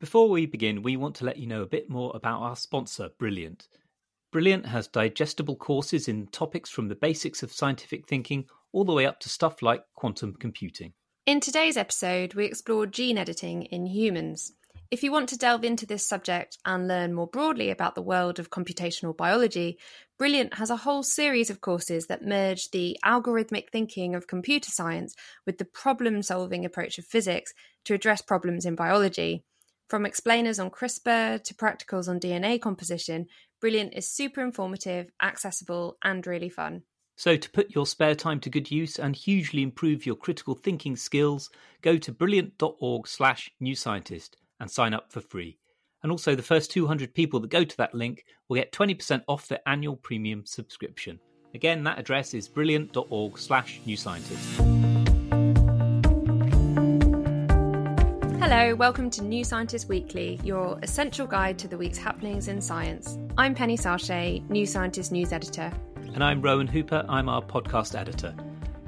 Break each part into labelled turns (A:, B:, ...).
A: Before we begin, we want to let you know a bit more about our sponsor, Brilliant. Brilliant has digestible courses in topics from the basics of scientific thinking all the way up to stuff like quantum computing.
B: In today's episode, we explore gene editing in humans. If you want to delve into this subject and learn more broadly about the world of computational biology, Brilliant has a whole series of courses that merge the algorithmic thinking of computer science with the problem solving approach of physics to address problems in biology. From explainers on CRISPR to practicals on DNA composition, Brilliant is super informative, accessible, and really fun.
A: So, to put your spare time to good use and hugely improve your critical thinking skills, go to brilliant.org/slash new scientist and sign up for free. And also, the first 200 people that go to that link will get 20% off their annual premium subscription. Again, that address is brilliant.org/slash new scientist.
B: Hello, welcome to New Scientist Weekly, your essential guide to the week's happenings in science. I'm Penny Sarchet, New Scientist news editor.
A: And I'm Rowan Hooper, I'm our podcast editor.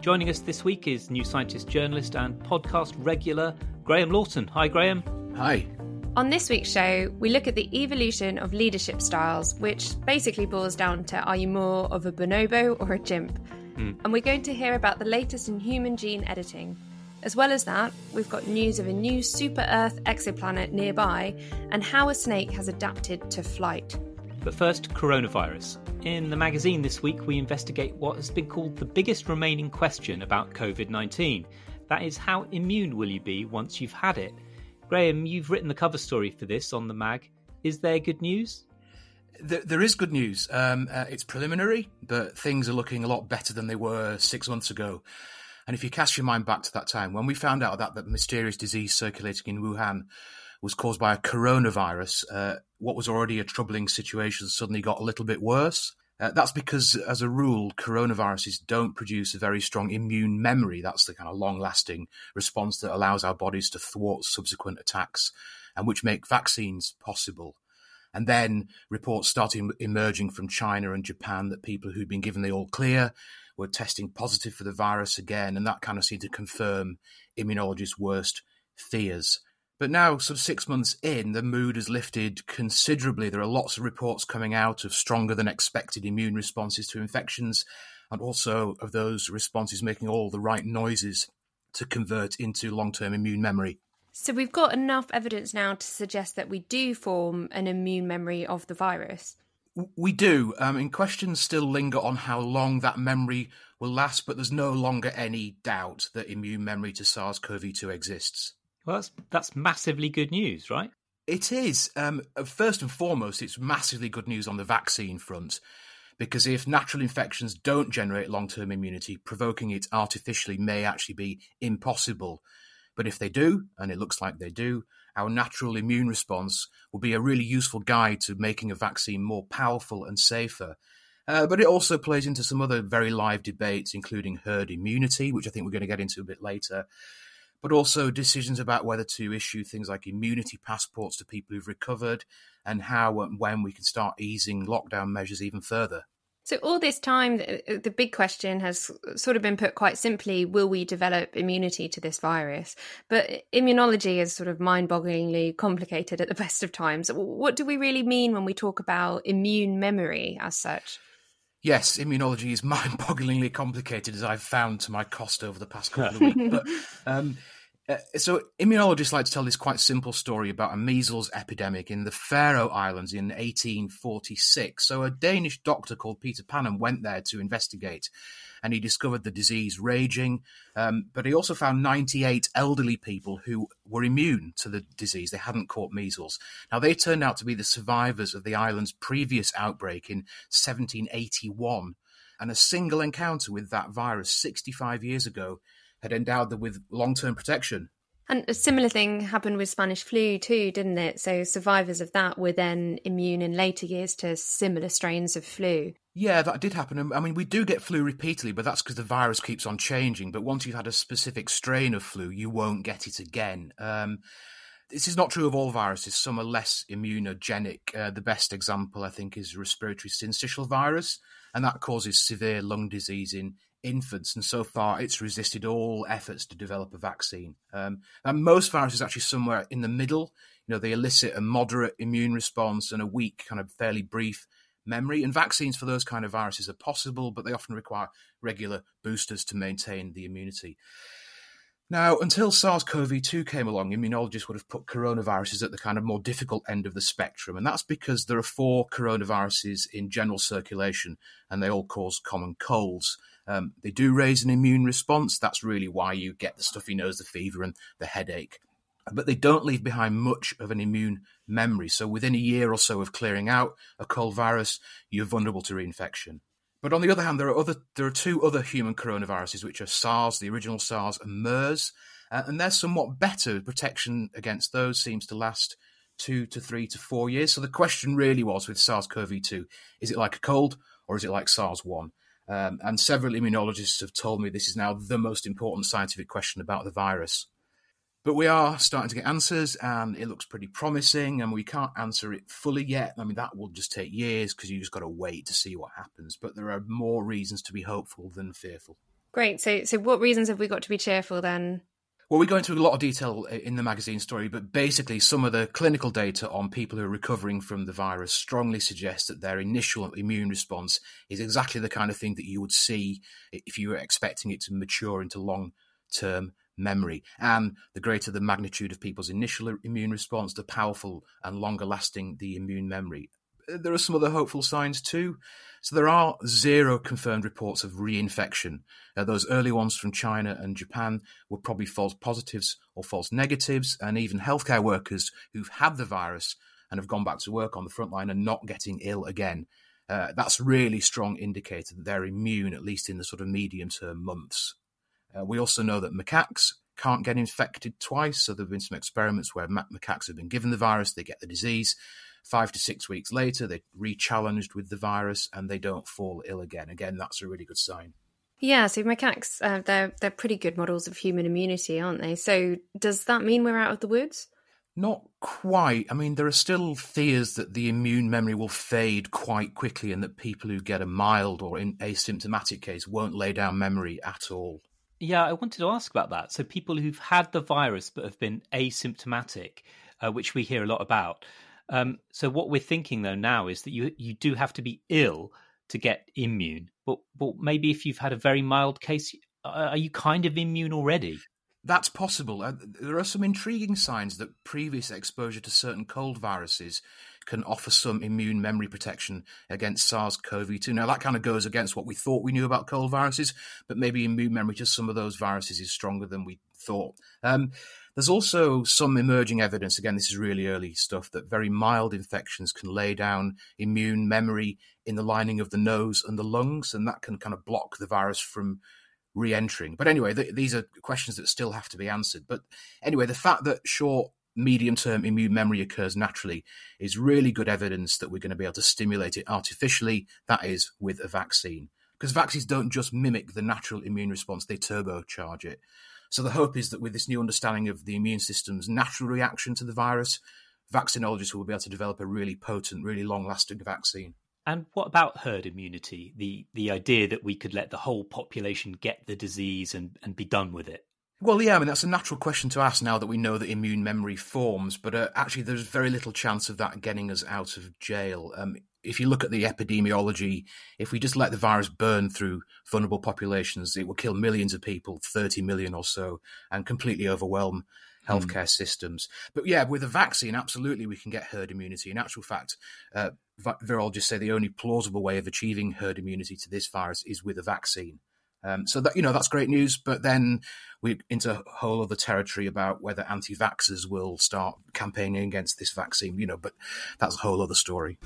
A: Joining us this week is New Scientist journalist and podcast regular Graham Lawton. Hi, Graham.
C: Hi.
B: On this week's show, we look at the evolution of leadership styles, which basically boils down to are you more of a bonobo or a chimp? Hmm. And we're going to hear about the latest in human gene editing. As well as that, we've got news of a new super Earth exoplanet nearby and how a snake has adapted to flight.
A: But first, coronavirus. In the magazine this week, we investigate what has been called the biggest remaining question about COVID 19. That is, how immune will you be once you've had it? Graham, you've written the cover story for this on the mag. Is there good news?
C: There, there is good news. Um, uh, it's preliminary, but things are looking a lot better than they were six months ago. And if you cast your mind back to that time, when we found out that the mysterious disease circulating in Wuhan was caused by a coronavirus, uh, what was already a troubling situation suddenly got a little bit worse. Uh, that's because, as a rule, coronaviruses don't produce a very strong immune memory. That's the kind of long lasting response that allows our bodies to thwart subsequent attacks and which make vaccines possible. And then reports started emerging from China and Japan that people who'd been given the all clear were testing positive for the virus again, and that kind of seemed to confirm immunologists' worst fears. But now, sort of six months in, the mood has lifted considerably. There are lots of reports coming out of stronger than expected immune responses to infections, and also of those responses making all the right noises to convert into long term immune memory.
B: So we've got enough evidence now to suggest that we do form an immune memory of the virus.
C: We do. Um, and questions still linger on how long that memory will last, but there's no longer any doubt that immune memory to SARS CoV 2 exists.
A: Well, that's, that's massively good news, right?
C: It is. Um, first and foremost, it's massively good news on the vaccine front. Because if natural infections don't generate long term immunity, provoking it artificially may actually be impossible. But if they do, and it looks like they do, our natural immune response will be a really useful guide to making a vaccine more powerful and safer. Uh, but it also plays into some other very live debates, including herd immunity, which I think we're going to get into a bit later, but also decisions about whether to issue things like immunity passports to people who've recovered and how and when we can start easing lockdown measures even further.
B: So, all this time, the, the big question has sort of been put quite simply will we develop immunity to this virus? But uh, immunology is sort of mind bogglingly complicated at the best of times. What do we really mean when we talk about immune memory as such?
C: Yes, immunology is mind bogglingly complicated, as I've found to my cost over the past couple of weeks. but um, Uh, so, immunologists like to tell this quite simple story about a measles epidemic in the Faroe Islands in 1846. So, a Danish doctor called Peter Panum went there to investigate, and he discovered the disease raging. Um, but he also found 98 elderly people who were immune to the disease. They hadn't caught measles. Now, they turned out to be the survivors of the island's previous outbreak in 1781. And a single encounter with that virus 65 years ago had endowed them with long term protection.
B: And a similar thing happened with Spanish flu too, didn't it? So survivors of that were then immune in later years to similar strains of flu.
C: Yeah, that did happen. I mean, we do get flu repeatedly, but that's because the virus keeps on changing. But once you've had a specific strain of flu, you won't get it again. Um, this is not true of all viruses. Some are less immunogenic. Uh, the best example, I think, is respiratory syncytial virus, and that causes severe lung disease in infants, and so far it's resisted all efforts to develop a vaccine. Um, and most viruses actually somewhere in the middle. You know, they elicit a moderate immune response and a weak, kind of fairly brief memory. And vaccines for those kind of viruses are possible, but they often require regular boosters to maintain the immunity. Now, until SARS CoV 2 came along, immunologists would have put coronaviruses at the kind of more difficult end of the spectrum. And that's because there are four coronaviruses in general circulation and they all cause common colds. Um, they do raise an immune response. That's really why you get the stuffy nose, the fever, and the headache. But they don't leave behind much of an immune memory. So within a year or so of clearing out a cold virus, you're vulnerable to reinfection. But on the other hand, there are other there are two other human coronaviruses, which are SARS, the original SARS, and MERS, uh, and they're somewhat better. Protection against those seems to last two to three to four years. So the question really was with SARS-CoV-2: is it like a cold or is it like SARS-1? Um, and several immunologists have told me this is now the most important scientific question about the virus. But we are starting to get answers, and it looks pretty promising. And we can't answer it fully yet. I mean, that will just take years because you just got to wait to see what happens. But there are more reasons to be hopeful than fearful.
B: Great. So, so what reasons have we got to be cheerful then?
C: Well, we go into a lot of detail in the magazine story, but basically, some of the clinical data on people who are recovering from the virus strongly suggests that their initial immune response is exactly the kind of thing that you would see if you were expecting it to mature into long term memory. And the greater the magnitude of people's initial immune response, the powerful and longer lasting the immune memory. There are some other hopeful signs too. So there are zero confirmed reports of reinfection. Uh, those early ones from China and Japan were probably false positives or false negatives, and even healthcare workers who've had the virus and have gone back to work on the front line are not getting ill again. Uh, that's really strong indicator that they're immune, at least in the sort of medium term months. Uh, we also know that macaques can't get infected twice. So there have been some experiments where macaques have been given the virus, they get the disease. Five to six weeks later, they're re-challenged with the virus and they don't fall ill again. Again, that's a really good sign.
B: Yeah, so macaques, uh, they're they're pretty good models of human immunity, aren't they? So does that mean we're out of the woods?
C: Not quite. I mean, there are still fears that the immune memory will fade quite quickly and that people who get a mild or asymptomatic case won't lay down memory at all.
A: Yeah, I wanted to ask about that. So, people who've had the virus but have been asymptomatic, uh, which we hear a lot about. Um, so, what we're thinking though now is that you you do have to be ill to get immune, but but maybe if you've had a very mild case, are you kind of immune already?
C: That's possible. Uh, there are some intriguing signs that previous exposure to certain cold viruses can offer some immune memory protection against SARS CoV 2. Now, that kind of goes against what we thought we knew about cold viruses, but maybe immune memory to some of those viruses is stronger than we thought. Um, there's also some emerging evidence, again, this is really early stuff, that very mild infections can lay down immune memory in the lining of the nose and the lungs, and that can kind of block the virus from re-entering. But anyway, th- these are questions that still have to be answered. But anyway, the fact that short medium term immune memory occurs naturally is really good evidence that we're going to be able to stimulate it artificially, that is, with a vaccine. Because vaccines don't just mimic the natural immune response, they turbocharge it. So the hope is that with this new understanding of the immune system's natural reaction to the virus, vaccinologists will be able to develop a really potent, really long lasting vaccine.
A: And what about herd immunity? The the idea that we could let the whole population get the disease and, and be done with it?
C: Well, yeah, I mean, that's a natural question to ask now that we know that immune memory forms, but uh, actually, there's very little chance of that getting us out of jail. Um, if you look at the epidemiology, if we just let the virus burn through vulnerable populations, it will kill millions of people, 30 million or so, and completely overwhelm healthcare mm. systems. But yeah, with a vaccine, absolutely we can get herd immunity. In actual fact, uh, virologists say the only plausible way of achieving herd immunity to this virus is with a vaccine. Um, so that you know that's great news, but then we're into a whole other territory about whether anti-vaxxers will start campaigning against this vaccine. You know, but that's a whole other story.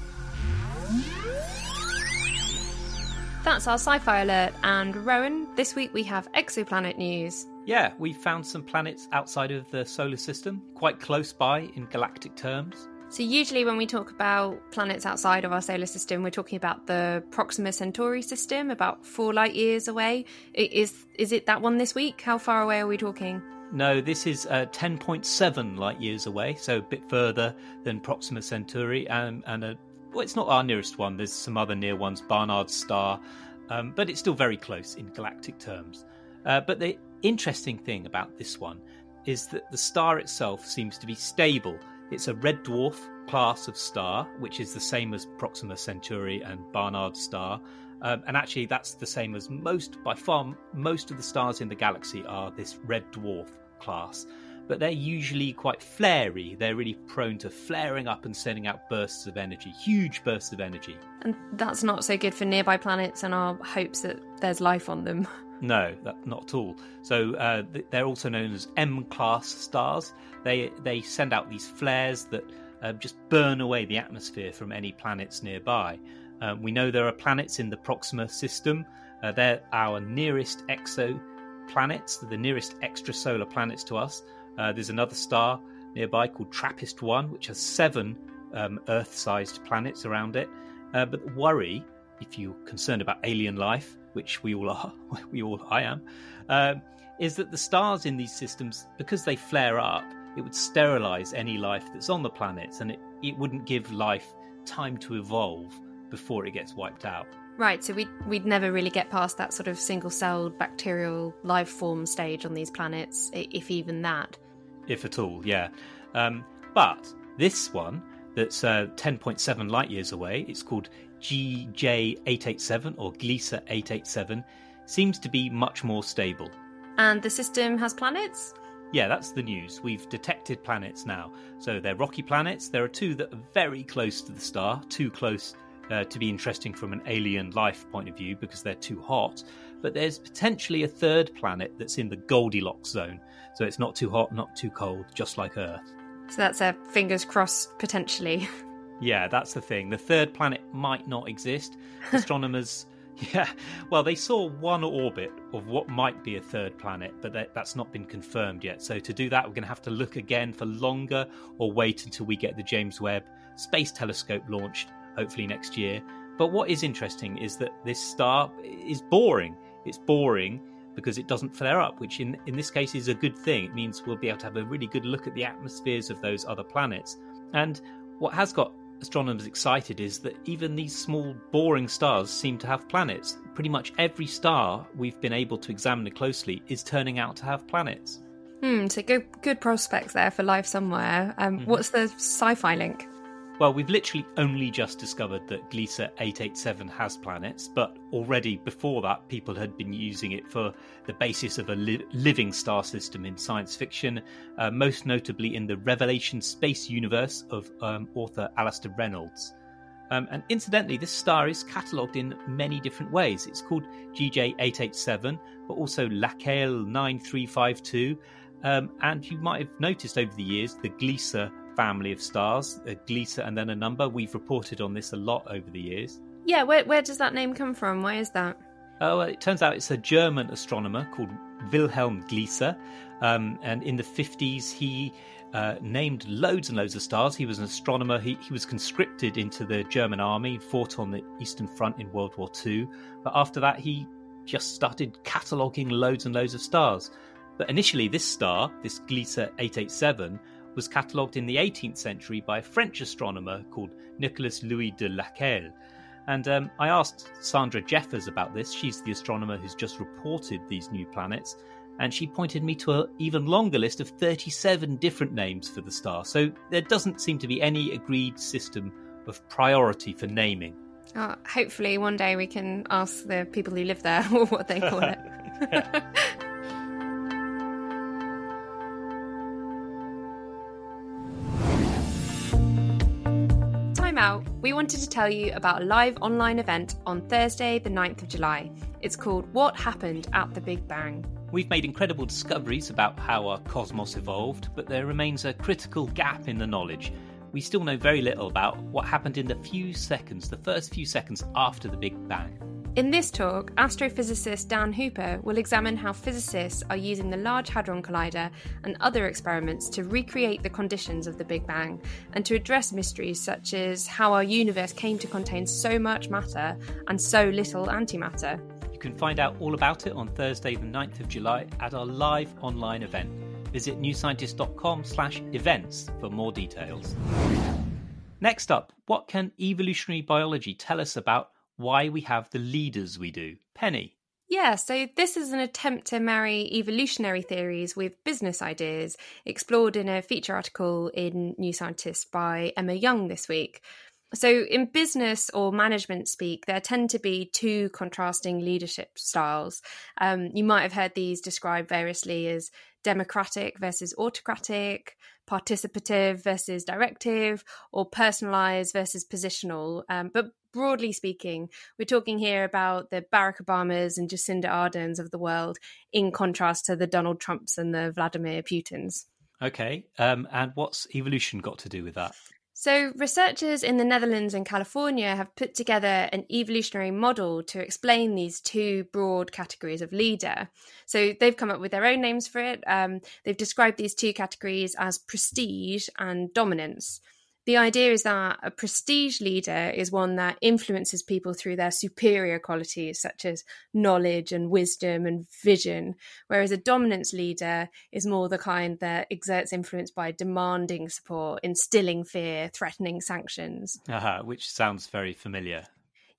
B: That's our sci fi alert. And Rowan, this week we have exoplanet news.
A: Yeah, we found some planets outside of the solar system, quite close by in galactic terms.
B: So, usually when we talk about planets outside of our solar system, we're talking about the Proxima Centauri system, about four light years away. Is, is it that one this week? How far away are we talking?
A: No, this is uh, 10.7 light years away, so a bit further than Proxima Centauri, and, and a well, it's not our nearest one. There's some other near ones, Barnard's star, um, but it's still very close in galactic terms. Uh, but the interesting thing about this one is that the star itself seems to be stable. It's a red dwarf class of star, which is the same as Proxima Centauri and Barnard's star. Um, and actually, that's the same as most, by far, most of the stars in the galaxy are this red dwarf class but they're usually quite flary. They're really prone to flaring up and sending out bursts of energy, huge bursts of energy.
B: And that's not so good for nearby planets and our hopes that there's life on them.
A: No, that, not at all. So uh, they're also known as M-class stars. They they send out these flares that uh, just burn away the atmosphere from any planets nearby. Um, we know there are planets in the Proxima system. Uh, they're our nearest exoplanets, the nearest extrasolar planets to us. Uh, there's another star nearby called TRAPPIST 1, which has seven um, Earth sized planets around it. Uh, but worry, if you're concerned about alien life, which we all are, we all, I am, uh, is that the stars in these systems, because they flare up, it would sterilize any life that's on the planets and it, it wouldn't give life time to evolve before it gets wiped out.
B: Right, so we'd, we'd never really get past that sort of single celled bacterial life form stage on these planets, if even that
A: if at all. Yeah, um, but this one that's uh, 10.7 light years away, it's called GJ887 or Gliese 887, seems to be much more stable.
B: And the system has planets?
A: Yeah, that's the news. We've detected planets now. So they're rocky planets. There are two that are very close to the star, too close uh, to be interesting from an alien life point of view because they're too hot. But there's potentially a third planet that's in the Goldilocks zone. So it's not too hot, not too cold, just like Earth.
B: So that's a fingers crossed potentially.
A: Yeah, that's the thing. The third planet might not exist. Astronomers, yeah, well, they saw one orbit of what might be a third planet, but that, that's not been confirmed yet. So to do that, we're going to have to look again for longer or wait until we get the James Webb Space Telescope launched, hopefully next year. But what is interesting is that this star is boring. It's boring because it doesn't flare up, which in, in this case is a good thing. It means we'll be able to have a really good look at the atmospheres of those other planets. And what has got astronomers excited is that even these small, boring stars seem to have planets. Pretty much every star we've been able to examine closely is turning out to have planets.
B: Hmm, so good, good prospects there for life somewhere. Um, mm-hmm. What's the sci fi link?
A: Well, we've literally only just discovered that Gliese 887 has planets, but already before that, people had been using it for the basis of a li- living star system in science fiction, uh, most notably in the Revelation space universe of um, author Alastair Reynolds. Um, and incidentally, this star is catalogued in many different ways. It's called GJ887, but also Lacaille 9352. Um, and you might have noticed over the years the Gliese family of stars, a Gliese and then a number. We've reported on this a lot over the years.
B: Yeah, where, where does that name come from? Why is that?
A: Oh, well, it turns out it's a German astronomer called Wilhelm Gliese. Um, and in the 50s, he uh, named loads and loads of stars. He was an astronomer. He, he was conscripted into the German army, fought on the Eastern Front in World War II. But after that, he just started cataloguing loads and loads of stars. But initially, this star, this Gliese 887, was catalogued in the 18th century by a French astronomer called Nicolas Louis de Lacaille. And um, I asked Sandra Jeffers about this. She's the astronomer who's just reported these new planets. And she pointed me to an even longer list of 37 different names for the star. So there doesn't seem to be any agreed system of priority for naming.
B: Oh, hopefully, one day we can ask the people who live there what they call it. We wanted to tell you about a live online event on Thursday, the 9th of July. It's called What Happened at the Big Bang.
A: We've made incredible discoveries about how our cosmos evolved, but there remains a critical gap in the knowledge. We still know very little about what happened in the few seconds, the first few seconds after the Big Bang.
B: In this talk, astrophysicist Dan Hooper will examine how physicists are using the Large Hadron Collider and other experiments to recreate the conditions of the Big Bang and to address mysteries such as how our universe came to contain so much matter and so little antimatter.
A: You can find out all about it on Thursday, the 9th of July, at our live online event. Visit newscientist.com slash events for more details. Next up, what can evolutionary biology tell us about why we have the leaders we do? Penny.
B: Yeah, so this is an attempt to marry evolutionary theories with business ideas, explored in a feature article in New Scientist by Emma Young this week. So, in business or management speak, there tend to be two contrasting leadership styles. Um, you might have heard these described variously as democratic versus autocratic, participative versus directive, or personalized versus positional. Um, but broadly speaking, we're talking here about the Barack Obamas and Jacinda Arderns of the world, in contrast to the Donald Trumps and the Vladimir Putins.
A: Okay, um, and what's evolution got to do with that?
B: So, researchers in the Netherlands and California have put together an evolutionary model to explain these two broad categories of leader. So, they've come up with their own names for it. Um, they've described these two categories as prestige and dominance. The idea is that a prestige leader is one that influences people through their superior qualities, such as knowledge and wisdom and vision, whereas a dominance leader is more the kind that exerts influence by demanding support, instilling fear, threatening sanctions.
A: Uh-huh, which sounds very familiar.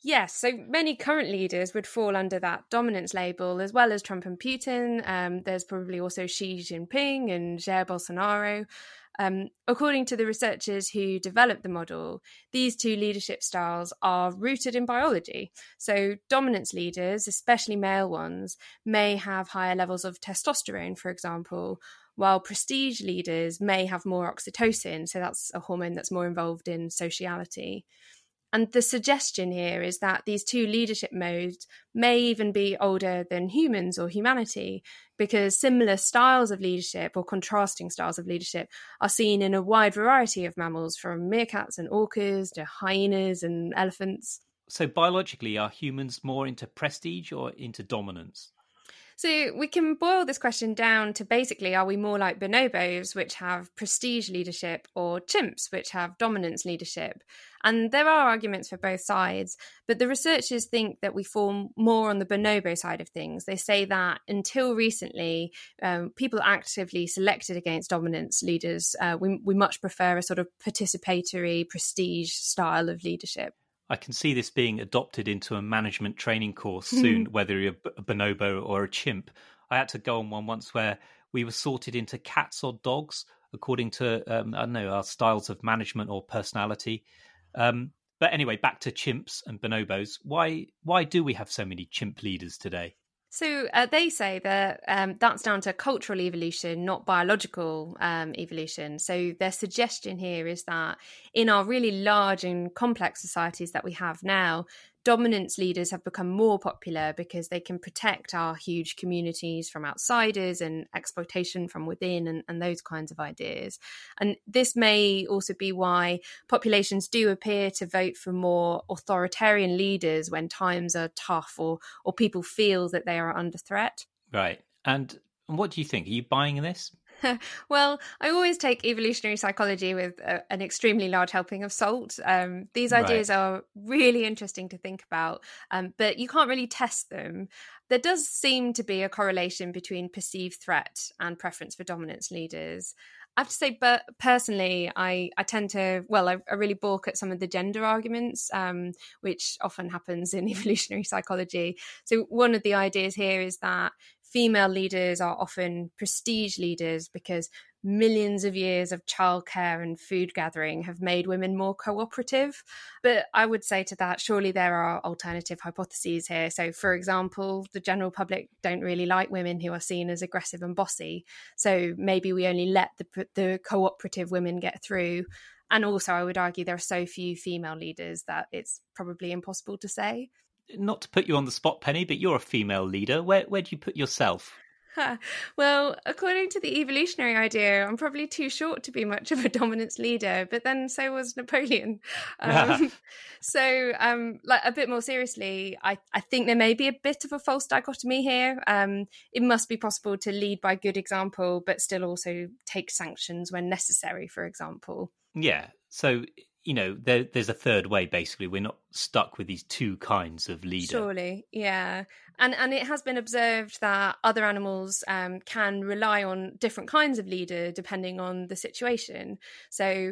B: Yes, so many current leaders would fall under that dominance label, as well as Trump and Putin. Um, there's probably also Xi Jinping and Jair Bolsonaro. Um, according to the researchers who developed the model, these two leadership styles are rooted in biology. So, dominance leaders, especially male ones, may have higher levels of testosterone, for example, while prestige leaders may have more oxytocin. So, that's a hormone that's more involved in sociality. And the suggestion here is that these two leadership modes may even be older than humans or humanity, because similar styles of leadership or contrasting styles of leadership are seen in a wide variety of mammals, from meerkats and orcas to hyenas and elephants.
A: So, biologically, are humans more into prestige or into dominance?
B: So we can boil this question down to basically are we more like bonobos, which have prestige leadership, or chimps, which have dominance leadership? And there are arguments for both sides, but the researchers think that we fall more on the bonobo side of things. They say that until recently, um, people actively selected against dominance leaders. Uh, we, we much prefer a sort of participatory prestige style of leadership.
A: I can see this being adopted into a management training course soon, whether you're a bonobo or a chimp. I had to go on one once where we were sorted into cats or dogs according to um, I don't know our styles of management or personality. Um, but anyway, back to chimps and bonobos. Why why do we have so many chimp leaders today?
B: So uh, they say that um, that's down to cultural evolution, not biological um, evolution. So their suggestion here is that in our really large and complex societies that we have now, dominance leaders have become more popular because they can protect our huge communities from outsiders and exploitation from within and, and, those kinds of ideas. And this may also be why populations do appear to vote for more authoritarian leaders when times are tough or, or people feel that they are under threat.
A: Right. And what do you think? Are you buying this?
B: well, I always take evolutionary psychology with a, an extremely large helping of salt. Um, these ideas right. are really interesting to think about, um, but you can't really test them. There does seem to be a correlation between perceived threat and preference for dominance leaders. I have to say, but personally, I, I tend to, well, I, I really balk at some of the gender arguments, um, which often happens in evolutionary psychology. So, one of the ideas here is that female leaders are often prestige leaders because millions of years of childcare and food gathering have made women more cooperative. But I would say to that, surely there are alternative hypotheses here. So, for example, the general public don't really like women who are seen as aggressive and bossy. So maybe we only let the, the cooperative women get through. And also, I would argue there are so few female leaders that it's probably impossible to say.
A: Not to put you on the spot, Penny, but you're a female leader. Where where do you put yourself?
B: well, according to the evolutionary idea, I'm probably too short to be much of a dominance leader, but then so was Napoleon. Um, so, um, like a bit more seriously, I, I think there may be a bit of a false dichotomy here. Um, it must be possible to lead by good example, but still also take sanctions when necessary, for example.
A: Yeah. So you know there, there's a third way basically. We're not stuck with these two kinds of leader.
B: Surely yeah. And and it has been observed that other animals um, can rely on different kinds of leader depending on the situation. So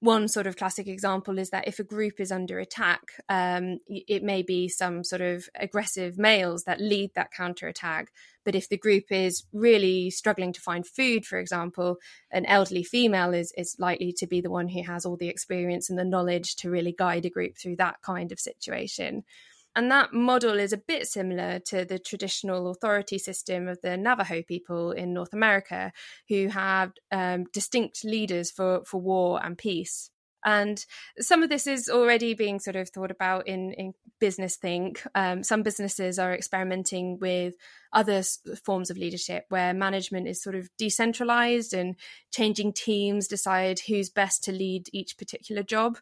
B: one sort of classic example is that if a group is under attack, um, it may be some sort of aggressive males that lead that counterattack. But if the group is really struggling to find food, for example, an elderly female is, is likely to be the one who has all the experience and the knowledge to really guide a group through that kind of situation. And that model is a bit similar to the traditional authority system of the Navajo people in North America, who have um, distinct leaders for, for war and peace. And some of this is already being sort of thought about in, in business think. Um, some businesses are experimenting with other forms of leadership where management is sort of decentralized and changing teams decide who's best to lead each particular job.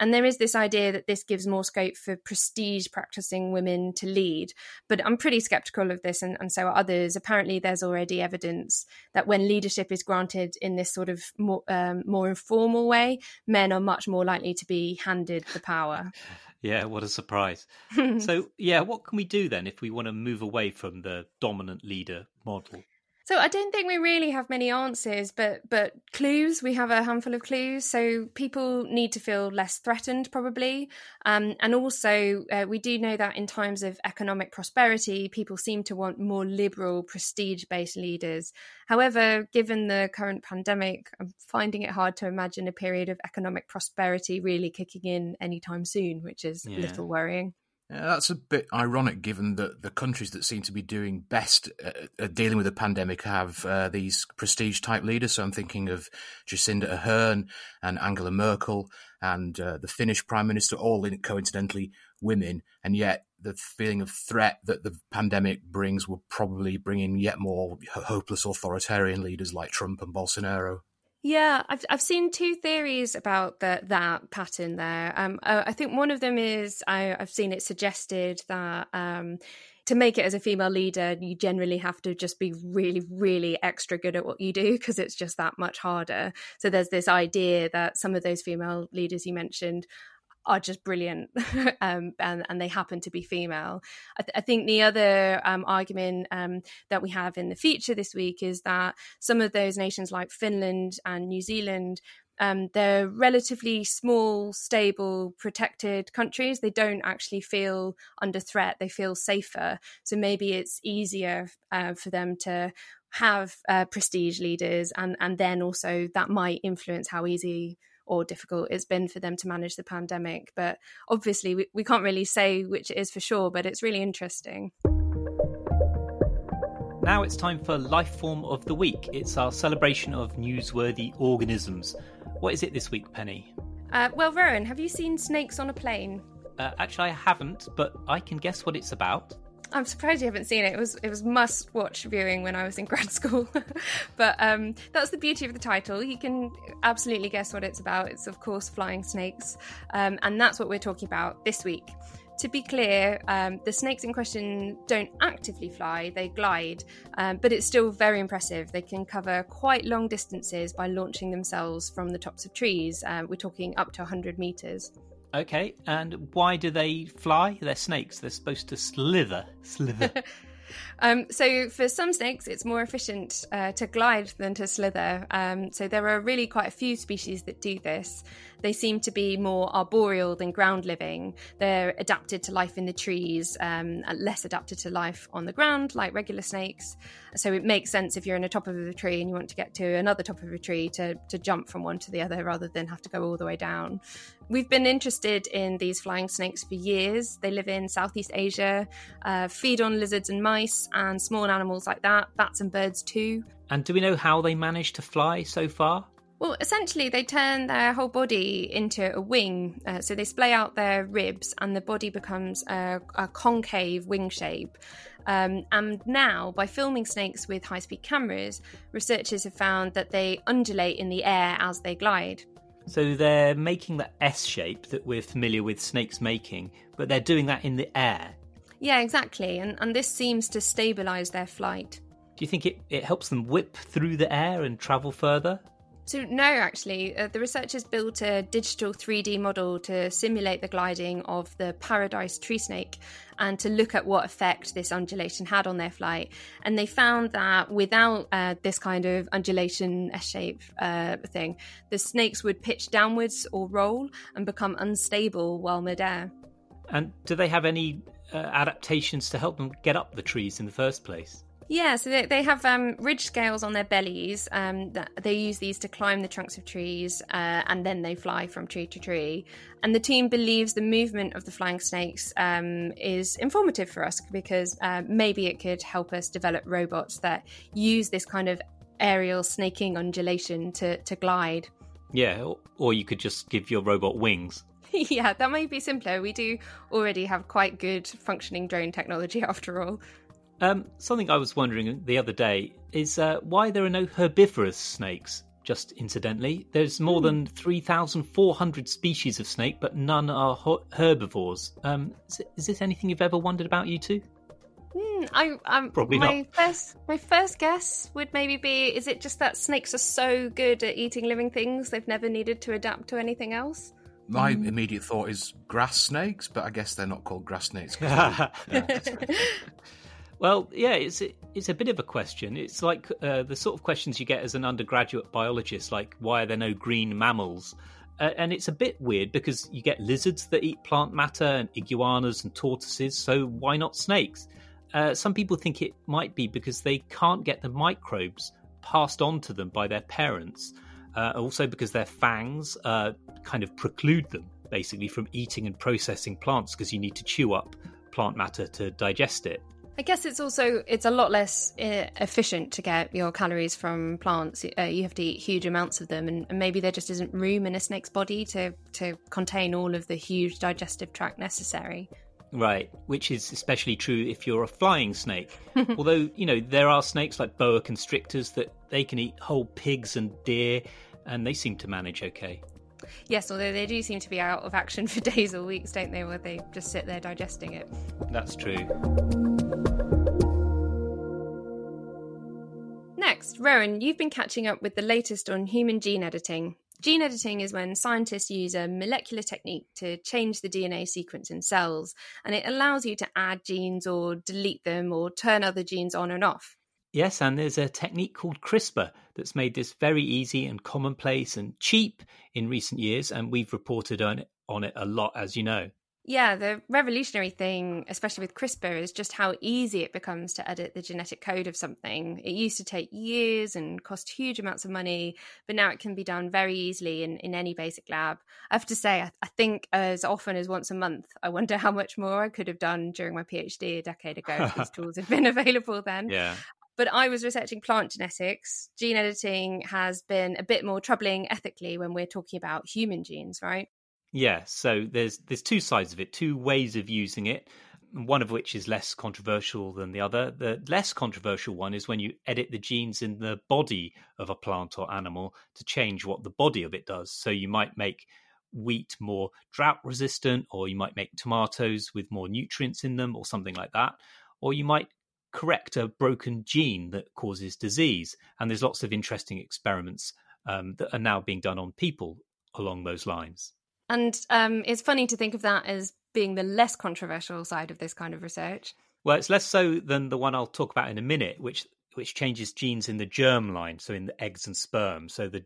B: And there is this idea that this gives more scope for prestige practicing women to lead. But I'm pretty skeptical of this, and, and so are others. Apparently, there's already evidence that when leadership is granted in this sort of more, um, more informal way, men are much more likely to be handed the power.
A: Yeah, what a surprise. so, yeah, what can we do then if we want to move away from the dominant leader model?
B: So I don't think we really have many answers, but but clues. We have a handful of clues. So people need to feel less threatened, probably, um, and also uh, we do know that in times of economic prosperity, people seem to want more liberal, prestige-based leaders. However, given the current pandemic, I'm finding it hard to imagine a period of economic prosperity really kicking in anytime soon, which is yeah. a little worrying.
C: Yeah, that's a bit ironic given that the countries that seem to be doing best at dealing with the pandemic have uh, these prestige type leaders. So I'm thinking of Jacinda Ardern and Angela Merkel and uh, the Finnish Prime Minister, all in, coincidentally women. And yet the feeling of threat that the pandemic brings will probably bring in yet more hopeless authoritarian leaders like Trump and Bolsonaro.
B: Yeah, I've I've seen two theories about the, that pattern there. Um, uh, I think one of them is I, have seen it suggested that um, to make it as a female leader, you generally have to just be really, really extra good at what you do because it's just that much harder. So there's this idea that some of those female leaders you mentioned are just brilliant um, and, and they happen to be female. I, th- I think the other um, argument um, that we have in the feature this week is that some of those nations like Finland and New Zealand um, they're relatively small, stable, protected countries. They don't actually feel under threat. They feel safer. So maybe it's easier uh, for them to have uh, prestige leaders, and and then also that might influence how easy or difficult it's been for them to manage the pandemic. But obviously, we, we can't really say which it is for sure, but it's really interesting.
A: Now it's time for Life Form of the Week. It's our celebration of newsworthy organisms. What is it this week, Penny?
B: Uh, well, Rowan, have you seen Snakes on a Plane?
A: Uh, actually, I haven't, but I can guess what it's about.
B: I'm surprised you haven't seen it. It was it was must watch viewing when I was in grad school. but um, that's the beauty of the title. You can absolutely guess what it's about. It's of course flying snakes, um, and that's what we're talking about this week. To be clear, um, the snakes in question don't actively fly, they glide, um, but it's still very impressive. They can cover quite long distances by launching themselves from the tops of trees. Uh, we're talking up to 100 metres.
A: Okay, and why do they fly? They're snakes. They're supposed to slither. Slither.
B: Um, so for some snakes, it's more efficient uh, to glide than to slither. Um, so there are really quite a few species that do this. They seem to be more arboreal than ground living. They're adapted to life in the trees, um, and less adapted to life on the ground, like regular snakes. So it makes sense if you're in the top of a tree and you want to get to another top of a tree to, to jump from one to the other rather than have to go all the way down. We've been interested in these flying snakes for years. They live in Southeast Asia, uh, feed on lizards and mice and small animals like that, bats and birds too.
A: And do we know how they manage to fly so far?
B: Well, essentially, they turn their whole body into a wing. Uh, so they splay out their ribs, and the body becomes a, a concave wing shape. Um, and now, by filming snakes with high speed cameras, researchers have found that they undulate in the air as they glide.
A: So they're making the S shape that we're familiar with snakes making, but they're doing that in the air.
B: Yeah, exactly. And, and this seems to stabilize their flight.
A: Do you think it, it helps them whip through the air and travel further?
B: So, no, actually, uh, the researchers built a digital 3D model to simulate the gliding of the paradise tree snake and to look at what effect this undulation had on their flight. And they found that without uh, this kind of undulation S shape uh, thing, the snakes would pitch downwards or roll and become unstable while midair.
A: And do they have any uh, adaptations to help them get up the trees in the first place?
B: Yeah, so they, they have um, ridge scales on their bellies. Um, that they use these to climb the trunks of trees, uh, and then they fly from tree to tree. And the team believes the movement of the flying snakes um, is informative for us because uh, maybe it could help us develop robots that use this kind of aerial snaking undulation to, to glide.
A: Yeah, or you could just give your robot wings.
B: yeah, that might be simpler. We do already have quite good functioning drone technology after all.
A: Um, something I was wondering the other day is uh, why there are no herbivorous snakes. Just incidentally, there's more than 3,400 species of snake, but none are herbivores. Um, is, is, this anything you've ever wondered about, you two?
B: Mm, I, um,
A: Probably
B: my
A: not.
B: First, my first guess would maybe be: is it just that snakes are so good at eating living things they've never needed to adapt to anything else?
C: My mm. immediate thought is grass snakes, but I guess they're not called grass snakes.
A: well, yeah, it's it's a bit of a question. It's like uh, the sort of questions you get as an undergraduate biologist, like why are there no green mammals? Uh, and it's a bit weird because you get lizards that eat plant matter and iguanas and tortoises. So why not snakes? Uh, some people think it might be because they can't get the microbes passed on to them by their parents. Uh, also because their fangs uh, kind of preclude them basically from eating and processing plants because you need to chew up plant matter to digest it.
B: I guess it's also it's a lot less uh, efficient to get your calories from plants. Uh, you have to eat huge amounts of them, and, and, maybe there just isn't room in a snake's body to to contain all of the huge digestive tract necessary.
A: Right, which is especially true if you're a flying snake. Although you know there are snakes like boa constrictors that they can eat whole pigs and deer, and they seem to manage okay.
B: Yes, although they do seem to be out of action for days or weeks, don't they? Where they just sit there digesting it.
A: That's true.
B: Rowan, you've been catching up with the latest on human gene editing. Gene editing is when scientists use a molecular technique to change the DNA sequence in cells, and it allows you to add genes or delete them or turn other genes on and off.
A: Yes, and there's a technique called CRISPR that's made this very easy and commonplace and cheap in recent years, and we've reported on it, on it a lot, as you know.
B: Yeah, the revolutionary thing, especially with CRISPR, is just how easy it becomes to edit the genetic code of something. It used to take years and cost huge amounts of money, but now it can be done very easily in, in any basic lab. I have to say, I, I think as often as once a month, I wonder how much more I could have done during my PhD a decade ago if these tools had been available then.
A: Yeah.
B: But I was researching plant genetics. Gene editing has been a bit more troubling ethically when we're talking about human genes, right?
A: Yeah, so there's there's two sides of it, two ways of using it. One of which is less controversial than the other. The less controversial one is when you edit the genes in the body of a plant or animal to change what the body of it does. So you might make wheat more drought resistant, or you might make tomatoes with more nutrients in them, or something like that. Or you might correct a broken gene that causes disease. And there's lots of interesting experiments um, that are now being done on people along those lines.
B: And um, it's funny to think of that as being the less controversial side of this kind of research.
A: Well, it's less so than the one I'll talk about in a minute, which which changes genes in the germ line, so in the eggs and sperm. So the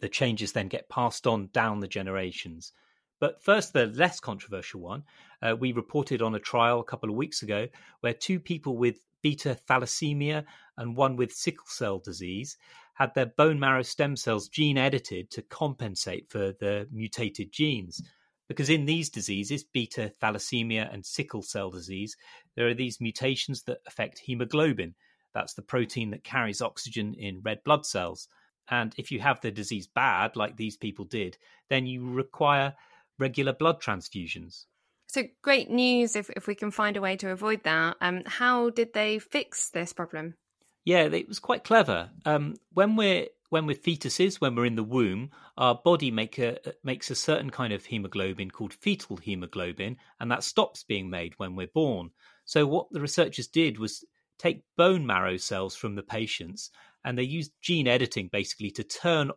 A: the changes then get passed on down the generations. But first, the less controversial one. Uh, we reported on a trial a couple of weeks ago where two people with beta thalassemia and one with sickle cell disease had their bone marrow stem cells gene edited to compensate for the mutated genes. Because in these diseases, beta thalassemia and sickle cell disease, there are these mutations that affect hemoglobin. That's the protein that carries oxygen in red blood cells. And if you have the disease bad, like these people did, then you require regular blood transfusions.
B: So great news if, if we can find a way to avoid that. Um, how did they fix this problem?
A: Yeah, it was quite clever. Um, when we're when we're fetuses, when we're in the womb, our body make a, makes a certain kind of hemoglobin called fetal hemoglobin, and that stops being made when we're born. So what the researchers did was take bone marrow cells from the patients, and they used gene editing basically to turn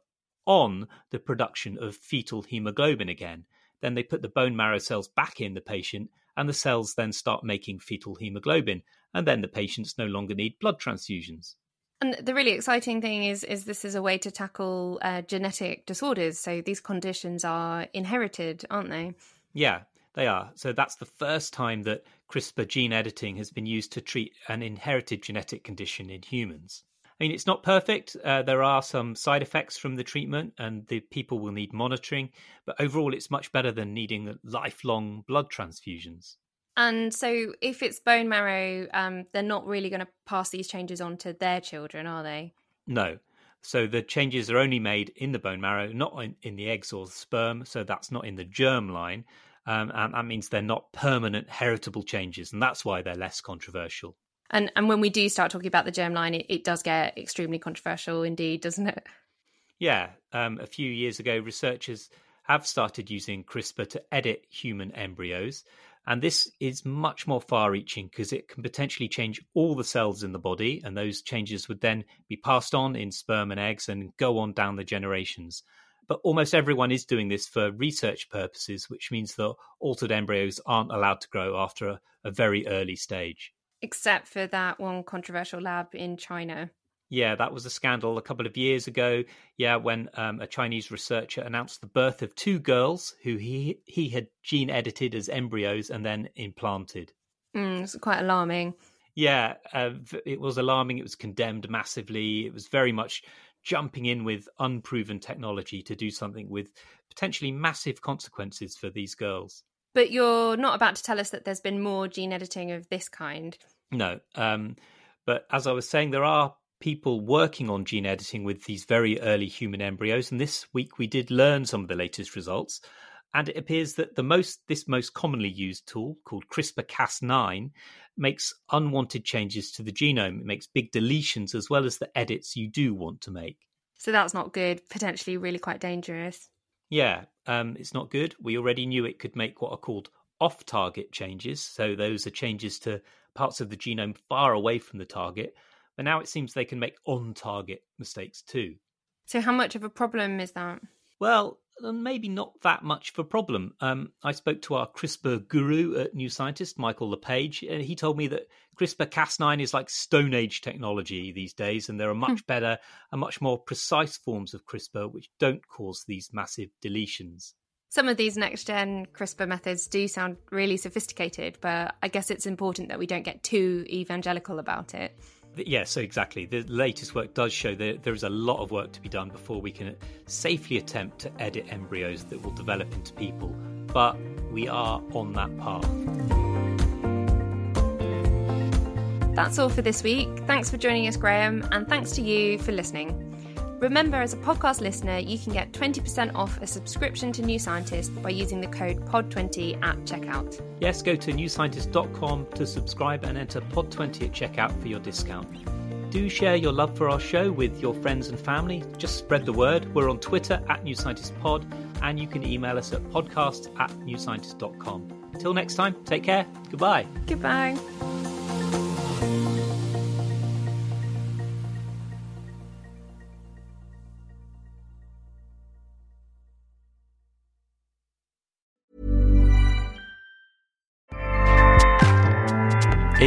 A: on the production of fetal hemoglobin again. Then they put the bone marrow cells back in the patient, and the cells then start making fetal hemoglobin, and then the patients no longer need blood transfusions.
B: And the really exciting thing is, is this is a way to tackle uh, genetic disorders. So these conditions are inherited, aren't they?
A: Yeah, they are. So that's the first time that CRISPR gene editing has been used to treat an inherited genetic condition in humans. I mean, it's not perfect. Uh, there are some side effects from the treatment, and the people will need monitoring. But overall, it's much better than needing lifelong blood transfusions.
B: And so, if it's bone marrow, um, they're not really going to pass these changes on to their children, are they?
A: No. So the changes are only made in the bone marrow, not in, in the eggs or the sperm. So that's not in the germ line. Um, and that means they're not permanent heritable changes. And that's why they're less controversial.
B: And and when we do start talking about the germline, it, it does get extremely controversial indeed, doesn't it?
A: Yeah. Um, a few years ago, researchers have started using CRISPR to edit human embryos. And this is much more far reaching because it can potentially change all the cells in the body. And those changes would then be passed on in sperm and eggs and go on down the generations. But almost everyone is doing this for research purposes, which means that altered embryos aren't allowed to grow after a, a very early stage
B: except for that one controversial lab in China.
A: Yeah, that was a scandal a couple of years ago. Yeah, when um, a Chinese researcher announced the birth of two girls who he he had gene edited as embryos and then implanted.
B: Mm, it's quite alarming.
A: Yeah, uh, it was alarming. It was condemned massively. It was very much jumping in with unproven technology to do something with potentially massive consequences for these girls.
B: But you're not about to tell us that there's been more gene editing of this kind.
A: No. Um, but as I was saying, there are people working on gene editing with these very early human embryos. And this week we did learn some of the latest results. And it appears that the most this most commonly used tool called CRISPR-Cas9 makes unwanted changes to the genome. It makes big deletions as well as the edits you do want to make.
B: So that's not good, potentially really quite dangerous.
A: Yeah, um, it's not good. We already knew it could make what are called off target changes. So those are changes to parts of the genome far away from the target. But now it seems they can make on target mistakes too.
B: So, how much of a problem is that?
A: Well, maybe not that much of a problem. Um, I spoke to our CRISPR guru at New Scientist, Michael Le Page, and he told me that CRISPR Cas9 is like Stone Age technology these days, and there are hmm. much better and much more precise forms of CRISPR which don't cause these massive deletions.
B: Some of these next gen CRISPR methods do sound really sophisticated, but I guess it's important that we don't get too evangelical about it.
A: Yeah, so exactly. The latest work does show that there is a lot of work to be done before we can safely attempt to edit embryos that will develop into people. But we are on that path.
B: That's all for this week. Thanks for joining us, Graham, and thanks to you for listening. Remember, as a podcast listener, you can get 20% off a subscription to New Scientist by using the code POD20 at checkout.
A: Yes, go to newscientist.com to subscribe and enter POD20 at checkout for your discount. Do share your love for our show with your friends and family. Just spread the word. We're on Twitter at New Scientist Pod, and you can email us at podcast at newscientist.com. Until next time, take care. Goodbye.
B: Goodbye.